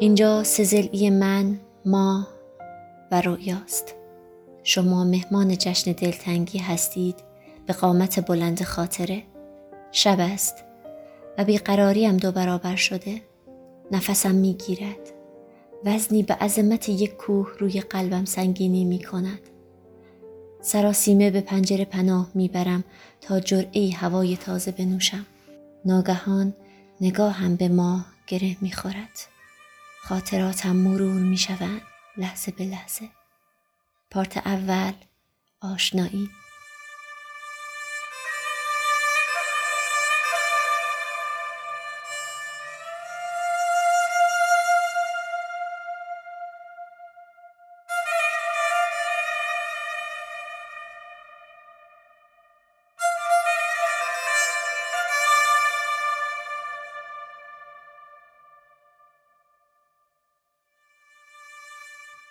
اینجا سزلی من ما و رویاست شما مهمان جشن دلتنگی هستید به قامت بلند خاطره. شب است و بیقراریم دو برابر شده. نفسم می‌گیرد. وزنی به عظمت یک کوه روی قلبم سنگینی می کند سراسیمه به پنجره پناه می‌برم تا جرعه هوای تازه بنوشم. ناگهان نگاهم به ماه گره می‌خورد. خاطراتم مرور می شوند لحظه به لحظه. پارت اول آشنایی.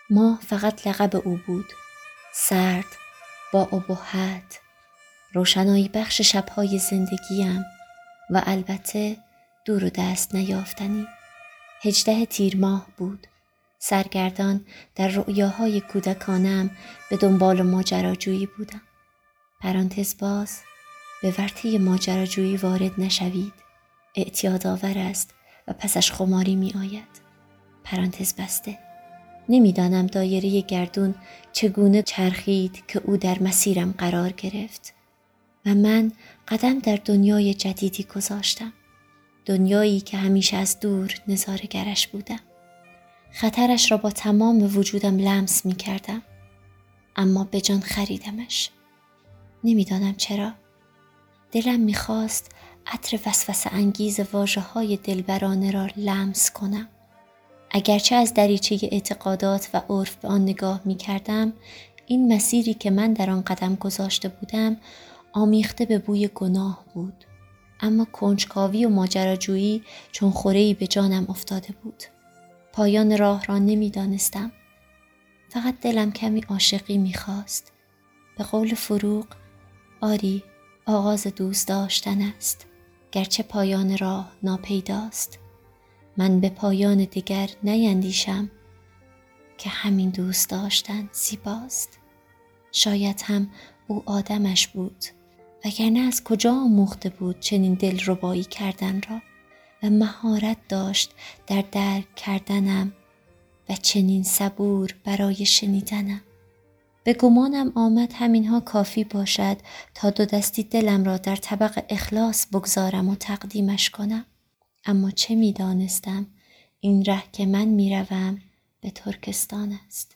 ماه فقط لقب او بود. سرد با ابهت روشنایی بخش شبهای زندگیم و البته دور و دست نیافتنی. هجده تیر ماه بود. سرگردان در رؤیاهای کودکانم به دنبال ماجراجویی بودم. پرانتز باز به ورطه ماجراجویی وارد نشوید. اعتیاد آور است و پسش خماری می آید پرانتز بسته. نمی‌دانم دایره گردون چگونه چرخید که او در مسیرم قرار گرفت. و من قدم در دنیای جدیدی گذاشتم. دنیایی که همیشه از دور نظارگرش بودم. خطرش را با تمام وجودم لمس می کردم اما به جان خریدمش. نمی‌دانم چرا. دلم می‌خواست عطر وسوسه انگیز واجه های دلبرانه را لمس کنم. اگرچه از دریچه اعتقادات و عرف به آن نگاه می کردم این مسیری که من در آن قدم گذاشته بودم آمیخته به بوی گناه بود. اما کنجکاوی و ماجراجویی چون خورهی به جانم افتاده بود. پایان راه را نمی‌دانستم. فقط دلم کمی عاشقی می‌خواست. به قول فروغ آری آغاز دوست داشتن است. گرچه پایان راه ناپیداست. من به پایان دیگر نیندیشم که همین دوست داشتن زیباست. شاید هم او آدمش بود وگرنه از کجا آموخته بود چنین دل ربایی کردن را و مهارت داشت در درک کردنم و چنین صبور برای شنیدنم. به گمانم آمد همینها کافی باشد تا دو دستی دلم را در طبق اخلاص بگذارم و تقدیمش کنم. اما چه می دانستم این ره که من می روم به ترکستان است.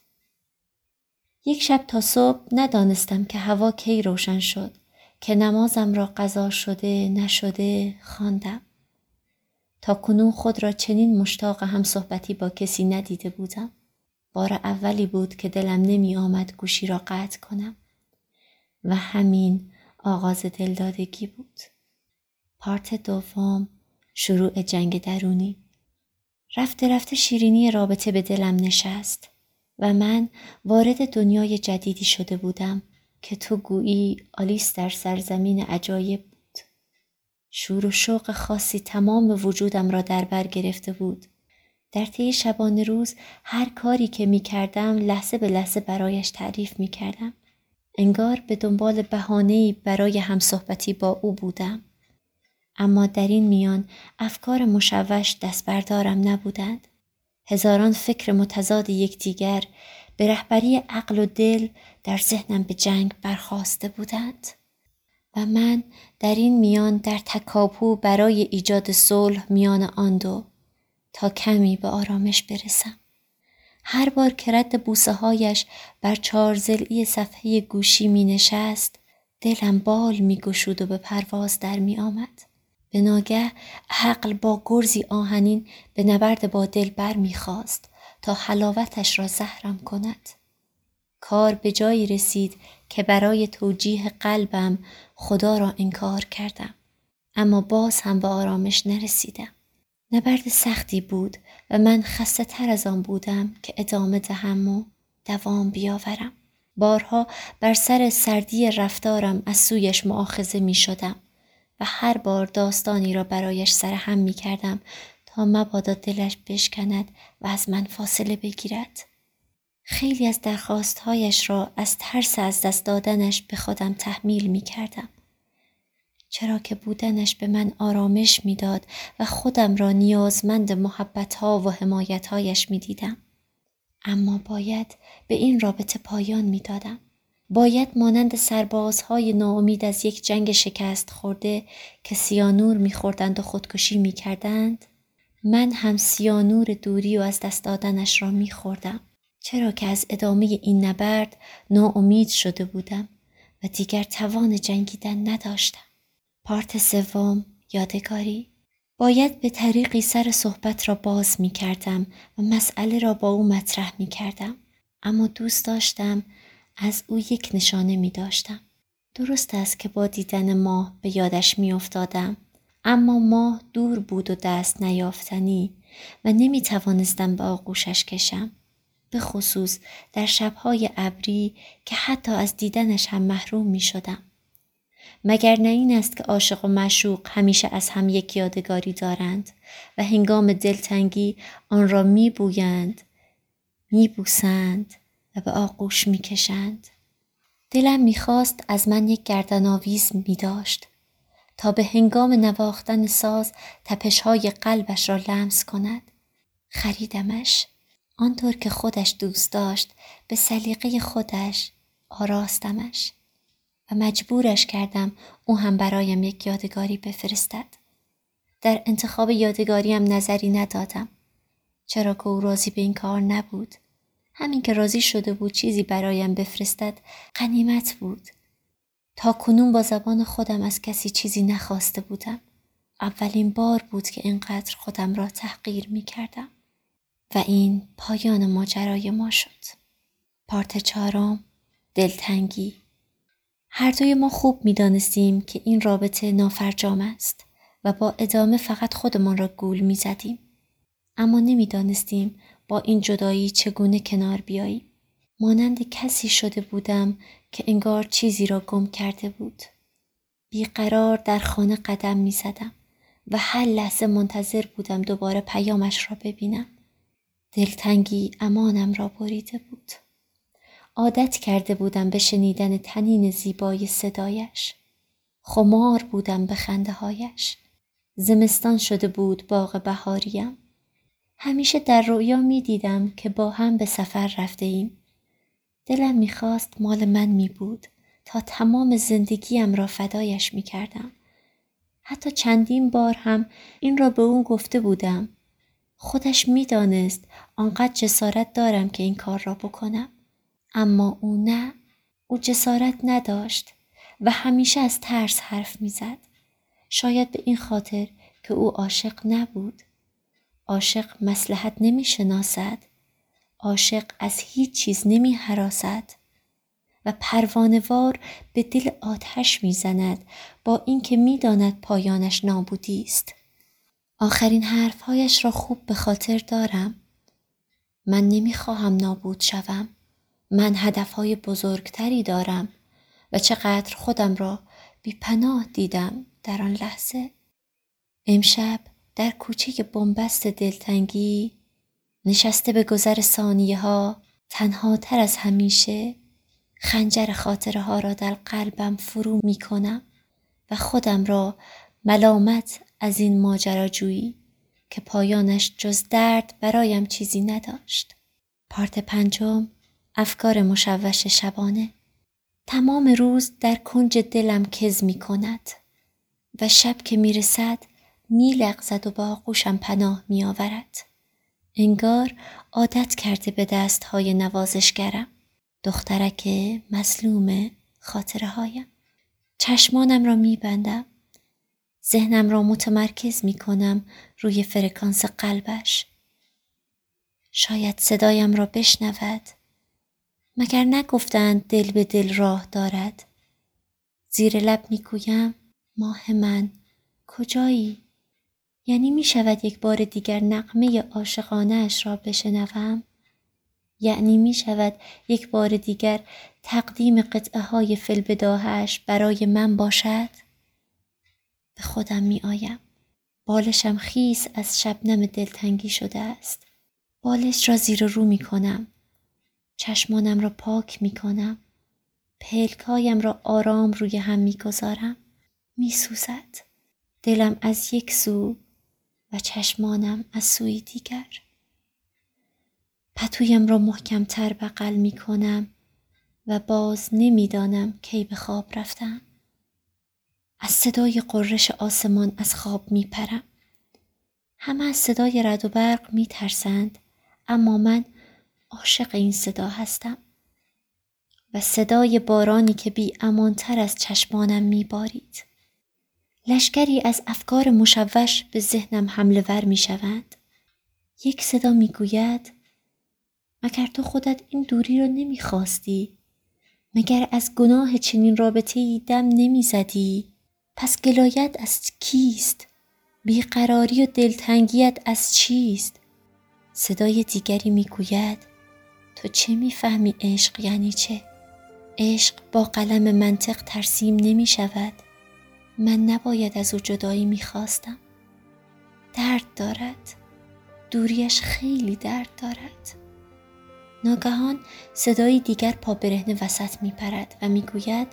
یک شب تا صبح ندانستم که هوا کی روشن شد که نمازم را قضا شده نشده خواندم. تا کنون خود را چنین مشتاق هم صحبتی با کسی ندیده بودم. بار اولی بود که دلم نمی آمد گوشی را قطع کنم و همین آغاز دلدادگی بود. پارت دوم شروع جنگ درونی رفته رفته شیرینی رابطه به دلم نشست و من وارد دنیای جدیدی شده بودم که تو گویی آلیس در سرزمین عجایب بود. شور و شوق خاصی تمام وجودم را در بر گرفته بود. در طی شبانه روز هر کاری که می کردم لحظه به لحظه برایش تعریف می کردم. انگار به دنبال بهانه‌ای برای همصحبتی با او بودم. اما در این میان افکار مشوش دست بردارم نبودند. هزاران فکر متضاد یکدیگر به رهبری عقل و دل در ذهنم به جنگ برخواسته بودند و من در این میان در تکاپو برای ایجاد صلح میان آن دو تا کمی به آرامش برسم. هر بار که رد بوسه هایش بر چارزلی صفحه گوشی می نشست دلم بال می گشود و به پرواز در می آمد. به ناگه عقل با گرزی آهنین به نبرد با دل بر می‌خواست تا حلاوتش را زهرم کند. کار به جایی رسید که برای توجیه قلبم خدا را انکار کردم اما باز هم به آرامش نرسیدم. نبرد سختی بود و من خسته تر از آن بودم که ادامه دهم و دوام بیاورم. بارها بر سر سردی رفتارم از سویش معاخزه می شدم. و هر بار داستانی را برایش سرهم می کردم تا مبادا دلش بشکند و از من فاصله بگیرد. خیلی از درخواستهایش را از ترس از دست دادنش به خودم تحمیل می کردم. چرا که بودنش به من آرامش می‌داد و خودم را نیازمند محبتها و حمایتهایش می دیدم. اما باید به این رابطه پایان می دادم. باید مانند سربازهای ناامید از یک جنگ شکست خورده که سیانور میخوردند و خودکشی می‌کردند من هم سیانور دوری و از دست دادنش را میخوردم. چرا که از ادامه این نبرد ناامید شده بودم و دیگر توان جنگیدن نداشتم. پارت سوم یادگاری. باید به طریقی سر صحبت را باز می کردم و مسئله را با او مطرح می کردم. اما دوست داشتم از او یک نشانه می داشتم. درست است که با دیدن ماه به یادش می افتادم. اما ماه دور بود و دست نیافتنی و نمی توانستم به آغوشش کشم. به خصوص در شبهای ابری که حتی از دیدنش هم محروم می شدم. مگر نه این است که عاشق و مشوق همیشه از هم یک یادگاری دارند و هنگام دلتنگی آن را می بویند می بوسند و به آغوش می کشند. دلم می‌خواست از من یک گردن آویز می داشت تا به هنگام نواختن ساز تپشهای قلبش را لمس کند. خریدمش. آنطور که خودش دوست داشت به سلیقه خودش آراستمش و مجبورش کردم او هم برایم یک یادگاری بفرستد. در انتخاب یادگاریم نظری ندادم. چرا که او راضی به این کار نبود. همین که راضی شده بود چیزی برایم بفرستد قنیمت بود. تا کنون با زبان خودم از کسی چیزی نخواسته بودم. اولین بار بود که اینقدر خودم را تحقیر می کردم. و این پایان ماجرای ما شد. پارت چهارم دلتنگی هر دوی ما خوب می دانستیم که این رابطه نافرجام است و با ادامه فقط خودمان را گول می زدیم. اما نمی‌دانستیم با این جدایی چگونه کنار بیاییم. مانند کسی شده بودم که انگار چیزی را گم کرده بود. بیقرار در خانه قدم می زدم و هر لحظه منتظر بودم دوباره پیامش را ببینم. دلتنگی امانم را بریده بود. عادت کرده بودم به شنیدن تنین زیبای صدایش. خمار بودم به خنده هایش. زمستان شده بود باغ بهاریم. همیشه در رویا می دیدم که با هم به سفر رفته ایم. دلم می‌خواست مال من می بود تا تمام زندگیم را فدایش می کردم. حتی چندین بار هم این را به او گفته بودم. خودش می‌دانست آنقدر جسارت دارم که این کار را بکنم. اما او نه او جسارت نداشت و همیشه از ترس حرف می‌زد شاید به این خاطر که او عاشق نبود عاشق مسلحت نمی شناسد عاشق از هیچ چیز نمی حراسد و پروانوار به دل آتش می‌زند با اینکه می‌داند پایانش نابودی است. آخرین حرفهایش را خوب به خاطر دارم. من نمی‌خواهم نابود شوم. من هدفهای بزرگتری دارم و چقدر خودم را بی پناه دیدم در آن لحظه. امشب در کوچه بنبست دلتنگی نشسته به گذر ثانیه ها تنها تر از همیشه خنجر خاطره ها را در قلبم فرو می کنم و خودم را ملامت از این ماجراجویی که پایانش جز درد برایم چیزی نداشت. پارت پنجم افکار مشوش شبانه تمام روز در کنج دلم کز می کند و شب که می رسد می لغزد و با آغوشم پناه می آورد. انگار عادت کرده به دست های نوازشگرم. دخترک مسلوم خاطره هایم. چشمانم را می بندم. ذهنم را متمرکز می کنم روی فرکانس قلبش. شاید صدایم را بشنود. مگر نگفتند دل به دل راه دارد. زیر لب می گویم ماه من کجایی؟ یعنی می شود یک بار دیگر نقمه عاشقانه را بشنوم؟ یعنی می شود یک بار دیگر تقدیم قطعه های فلبداهش برای من باشد؟ به خودم می آیم. بالشم خیس از شبنم دلتنگی شده است. بالش را زیر رو می کنم. چشمانم را پاک می کنم. پلکایم را آرام روی هم می گذارم. می سوزد. دلم از یک سو و چشمانم از سوی دیگر. پتویم را محکمتر بغل می کنم و باز نمی‌دانم کی به خواب رفتم. از صدای قررش آسمان از خواب می پرم. همه از صدای رد و برق می ترسند اما من عاشق این صدا هستم و صدای بارانی که بی امانتر از چشمانم می بارید. لشکری از افکار مشوش به ذهنم حمله ور می شوند. یک صدا می گوید مگر تو خودت این دوری را نمی خواستی؟ مگر از گناه چنین رابطه ای دم نمی زدی؟ پس گلایت از کیست؟ بیقراری و دلتنگیت از چیست؟ صدای دیگری می گوید تو چه می‌فهمی عشق یعنی چه؟ عشق با قلم منطق ترسیم نمی شود. من نباید از او جدایی می‌خواستم. درد دارد. دوریش خیلی درد دارد. ناگهان صدایی دیگر پا برهنه وسط میپرد و می‌گوید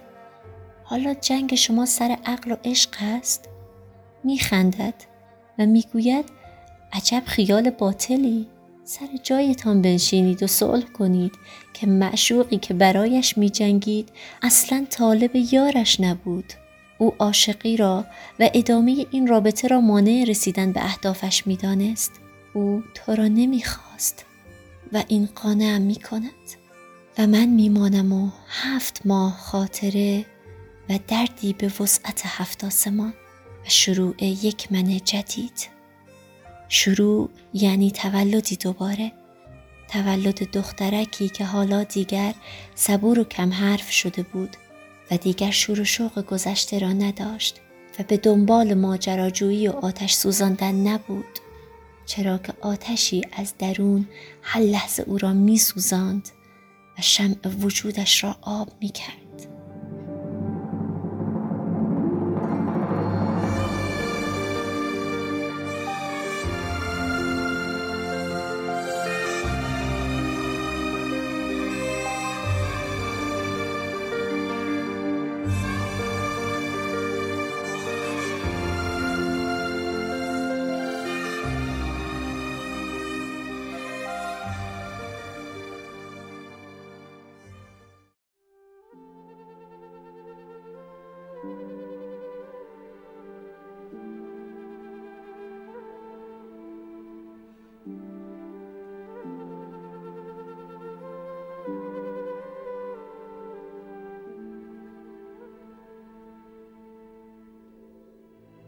حالا جنگ شما سر عقل و عشق است؟ میخندد و می‌گوید عجب خیال باطلی. سر جایتان بنشینید و صلح کنید که معشوقی که برایش میجنگید اصلا طالب یارش نبود. او عاشقی را و ادامه این رابطه را مانع رسیدن به اهدافش می‌دانست. او تو را نمی‌خواست و این قانعم می کند و من میمانم و هفت ماه خاطره و دردی به وسعت هفت آسمان و شروع یک من جدید. شروع یعنی تولدی دوباره. تولد دخترکی که حالا دیگر صبور و کم حرف شده بود. و دیگر شور و شوق گذشته را نداشت و به دنبال ماجراجویی و آتش سوزاندن نبود چرا که آتشی از درون هر لحظه او را می سوزاند و شمع وجودش را آب می کرد.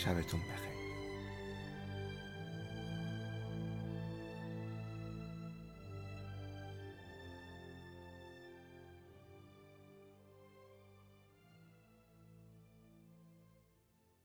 شبتون بخیر.